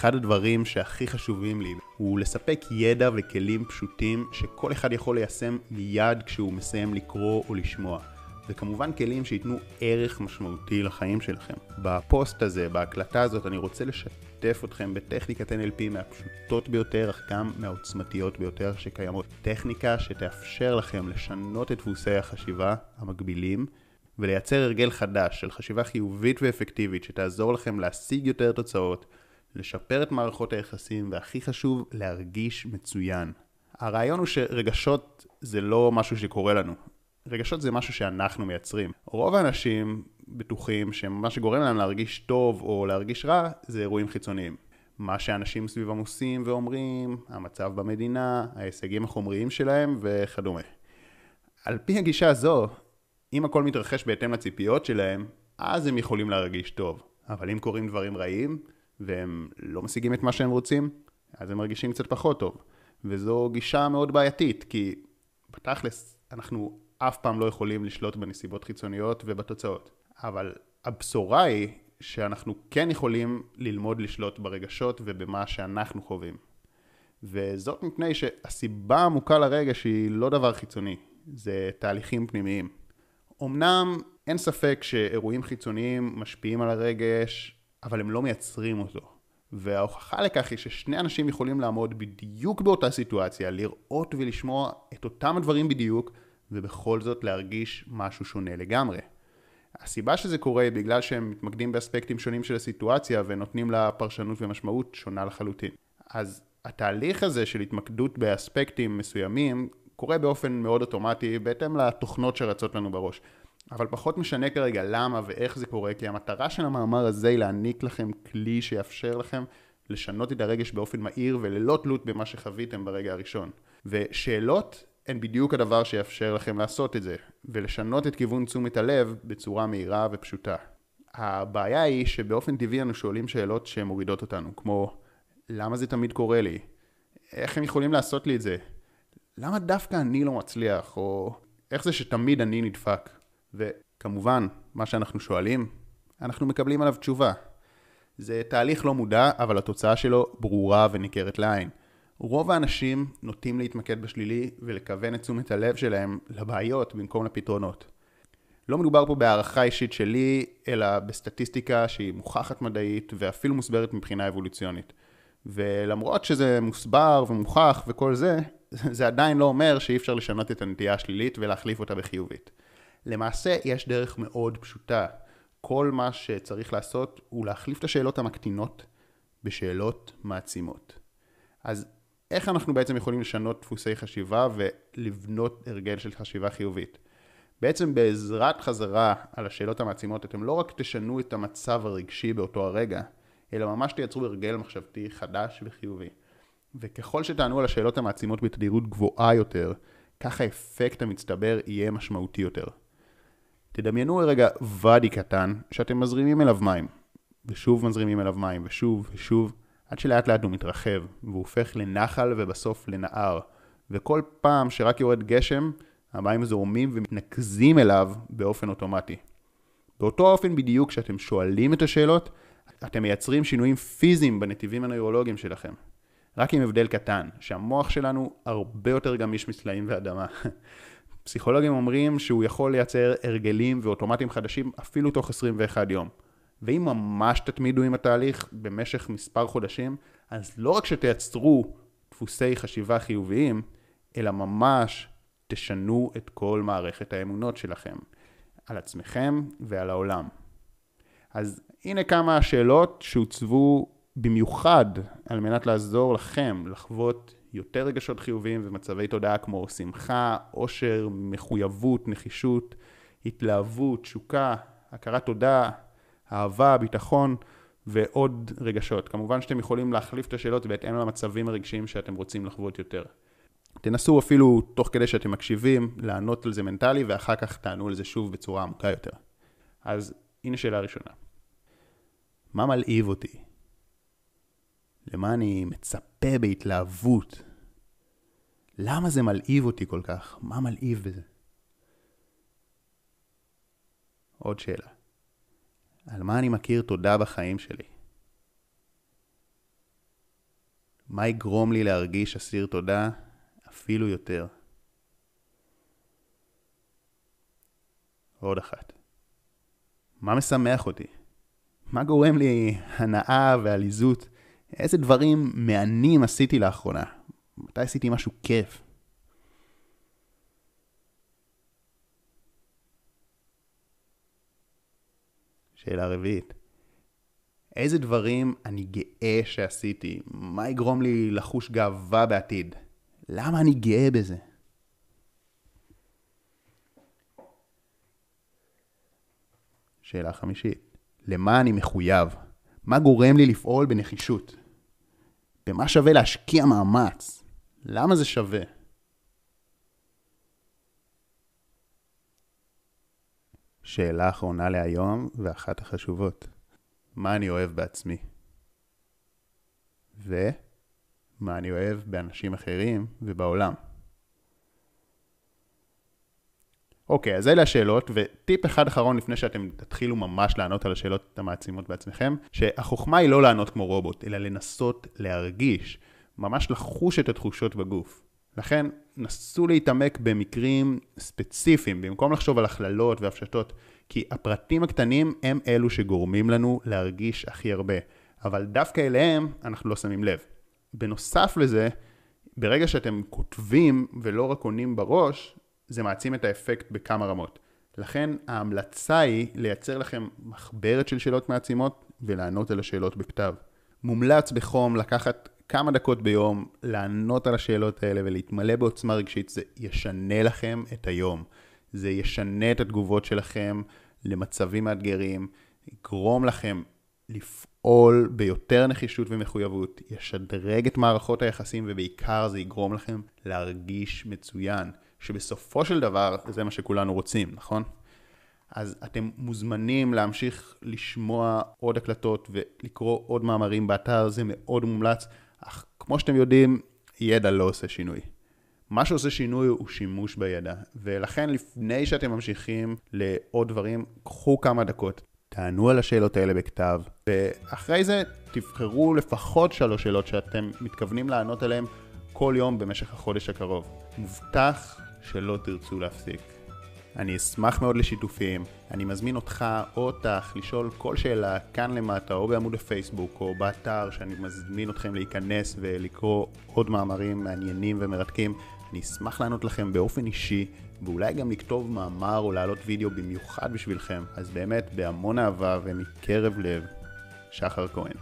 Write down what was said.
אחד הדברים שהכי חשובים לי הוא לספק ידע וכלים פשוטים שכל אחד יכול ליישם מיד כשהוא מסיים לקרוא או לשמוע. וכמובן כלים שייתנו ערך משמעותי לחיים שלכם. בפוסט הזה, בהקלטה הזאת, אני רוצה לשתף אתכם בטכניקת NLP מהפשוטות ביותר, אך גם מהעוצמתיות ביותר שקיימות. טכניקה שתאפשר לכם לשנות את דפוסי החשיבה המקבילים ולייצר הרגל חדש של חשיבה חיובית ואפקטיבית שתעזור לכם להשיג יותר תוצאות, לשפר את מערכות היחסים, והכי חשוב, להרגיש מצוין. הרעיון הוא שרגשות זה לא משהו שקורה לנו. רגשות זה משהו שאנחנו מייצרים. רוב האנשים בטוחים שמה שגורם להם להרגיש טוב או להרגיש רע זה אירועים חיצוניים. מה שאנשים סביבם עושים ואומרים, המצב במדינה, ההישגים החומריים שלהם וכדומה. על פי הגישה הזו, אם הכל מתרחש בהתאם לציפיות שלהם, אז הם יכולים להרגיש טוב. אבל אם קורים דברים רעים, והם לא משיגים את מה שהם רוצים, אז הם מרגישים קצת פחות טוב. וזו גישה מאוד בעייתית, כי בתכלס אנחנו אף פעם לא יכולים לשלוט בנסיבות חיצוניות ובתוצאות. אבל הבשורה היא שאנחנו כן יכולים ללמוד לשלוט ברגשות ובמה שאנחנו חווים. וזאת מפני שהסיבה העמוקה לרגש היא לא דבר חיצוני, זה תהליכים פנימיים. אמנם אין ספק שאירועים חיצוניים משפיעים על הרגש, אבל הם לא מייצרים אותו. וההוכחה לכך היא ששני אנשים יכולים לעמוד בדיוק באותה סיטואציה, לראות ולשמוע את אותם הדברים בדיוק, ובכל זאת להרגיש משהו שונה לגמרי. הסיבה שזה קורה היא בגלל שהם מתמקדים באספקטים שונים של הסיטואציה ונותנים לה פרשנות ומשמעות שונה לחלוטין. אז התהליך הזה של התמקדות באספקטים מסוימים קורה באופן מאוד אוטומטי בהתאם לתוכנות שרצות לנו בראש. אבל פחות משנה כרגע למה ואיך זה קורה, כי המטרה של המאמר הזה היא להעניק לכם כלי שיאפשר לכם לשנות את הרגש באופן מהיר וללא תלות במה שחוויתם ברגע הראשון. ושאלות הן בדיוק הדבר שיאפשר לכם לעשות את זה, ולשנות את כיוון תשומת הלב בצורה מהירה ופשוטה. הבעיה היא שבאופן טבעי אנו שואלים שאלות שמורידות אותנו, כמו למה זה תמיד קורה לי? איך הם יכולים לעשות לי את זה? למה דווקא אני לא מצליח? או איך זה שתמיד אני נדפק? וכמובן, מה שאנחנו שואלים, אנחנו מקבלים עליו תשובה. זה תהליך לא מודע, אבל התוצאה שלו ברורה וניכרת לעין. רוב האנשים נוטים להתמקד בשלילי ולכוון את תשומת הלב שלהם לבעיות במקום לפתרונות. לא מדובר פה בהערכה אישית שלי, אלא בסטטיסטיקה שהיא מוכחת מדעית ואפילו מוסברת מבחינה אבולוציונית. ולמרות שזה מוסבר ומוכח וכל זה, זה עדיין לא אומר שאי אפשר לשנות את הנטייה השלילית ולהחליף אותה בחיובית. למעשה יש דרך מאוד פשוטה. כל מה שצריך לעשות הוא להחליף את השאלות המקטינות בשאלות מעצימות. אז איך אנחנו בעצם יכולים לשנות דפוסי חשיבה ולבנות הרגל של חשיבה חיובית? בעצם בעזרת חזרה על השאלות המעצימות אתם לא רק תשנו את המצב הרגשי באותו הרגע, אלא ממש תייצרו הרגל מחשבתי חדש וחיובי. וככל שתענו על השאלות המעצימות בתדירות גבוהה יותר, כך האפקט המצטבר יהיה משמעותי יותר. תדמיינו רגע ואדי קטן שאתם מזרימים אליו מים, ושוב מזרימים אליו מים, ושוב ושוב, עד שלאט לאט הוא מתרחב, והוא הופך לנחל ובסוף לנהר, וכל פעם שרק יורד גשם, המים זורמים ומתנקזים אליו באופן אוטומטי. באותו אופן בדיוק כשאתם שואלים את השאלות, אתם מייצרים שינויים פיזיים בנתיבים הנוירולוגיים שלכם. רק עם הבדל קטן, שהמוח שלנו הרבה יותר גמיש מסלעים ואדמה. פסיכולוגים אומרים שהוא יכול לייצר הרגלים ואוטומטים חדשים אפילו תוך 21 יום. ואם ממש תתמידו עם התהליך במשך מספר חודשים, אז לא רק שתייצרו דפוסי חשיבה חיוביים, אלא ממש תשנו את כל מערכת האמונות שלכם, על עצמכם ועל העולם. אז הנה כמה שאלות שהוצבו במיוחד על מנת לעזור לכם לחוות יותר רגשות חיוביים ומצבי תודעה כמו שמחה, עושר, מחויבות, נחישות, התלהבות, תשוקה, הכרת תודה, אהבה, ביטחון ועוד רגשות. כמובן שאתם יכולים להחליף את השאלות בהתאם למצבים הרגשיים שאתם רוצים לחוות יותר. תנסו אפילו תוך כדי שאתם מקשיבים לענות על זה מנטלי ואחר כך תענו על זה שוב בצורה עמוקה יותר. אז הנה שאלה ראשונה. מה מלהיב אותי? למה אני מצפה בהתלהבות? למה זה מלהיב אותי כל כך? מה מלהיב בזה? עוד שאלה. על מה אני מכיר תודה בחיים שלי? מה יגרום לי להרגיש אסיר תודה אפילו יותר. עוד אחת. מה משמח אותי? מה גורם לי הנאה ועליזות? איזה דברים מהנים עשיתי לאחרונה? מתי עשיתי משהו כיף? שאלה רביעית. איזה דברים אני גאה שעשיתי? מה יגרום לי לחוש גאווה בעתיד? למה אני גאה בזה? שאלה חמישית. למה אני מחויב? מה גורם לי לפעול בנחישות? במה שווה להשקיע מאמץ? למה זה שווה? שאלה אחרונה להיום ואחת החשובות. מה אני אוהב בעצמי? ומה אני אוהב באנשים אחרים ובעולם? אוקיי, אז אלה השאלות, וטיפ אחד אחרון לפני שאתם תתחילו ממש לענות על השאלות המעצימות בעצמכם, שהחוכמה היא לא לענות כמו רובוט, אלא לנסות להרגיש, ממש לחוש את התחושות בגוף. לכן, נסו להתעמק במקרים ספציפיים, במקום לחשוב על הכללות והפשטות, כי הפרטים הקטנים הם אלו שגורמים לנו להרגיש הכי הרבה, אבל דווקא אליהם אנחנו לא שמים לב. בנוסף לזה, ברגע שאתם כותבים ולא רק עונים בראש, זה מעצים את האפקט בכמה רמות. לכן ההמלצה היא לייצר לכם מחברת של שאלות מעצימות ולענות על השאלות בכתב. מומלץ בחום לקחת כמה דקות ביום, לענות על השאלות האלה ולהתמלא בעוצמה רגשית, זה ישנה לכם את היום. זה ישנה את התגובות שלכם למצבים מאתגרים, יגרום לכם לפעול ביותר נחישות ומחויבות, ישדרג את מערכות היחסים ובעיקר זה יגרום לכם להרגיש מצוין. שבסופו של דבר זה מה שכולנו רוצים, נכון? אז אתם מוזמנים להמשיך לשמוע עוד הקלטות ולקרוא עוד מאמרים באתר, זה מאוד מומלץ, אך כמו שאתם יודעים, ידע לא עושה שינוי. מה שעושה שינוי הוא שימוש בידע, ולכן לפני שאתם ממשיכים לעוד דברים, קחו כמה דקות, תענו על השאלות האלה בכתב, ואחרי זה תבחרו לפחות שלוש שאלות שאתם מתכוונים לענות עליהן כל יום במשך החודש הקרוב. מובטח שלא תרצו להפסיק. אני אשמח מאוד לשיתופים, אני מזמין אותך או אותך לשאול כל שאלה כאן למטה או בעמוד הפייסבוק או באתר שאני מזמין אתכם להיכנס ולקרוא עוד מאמרים מעניינים ומרתקים. אני אשמח לענות לכם באופן אישי ואולי גם לכתוב מאמר או להעלות וידאו במיוחד בשבילכם. אז באמת בהמון אהבה ומקרב לב, שחר כהן.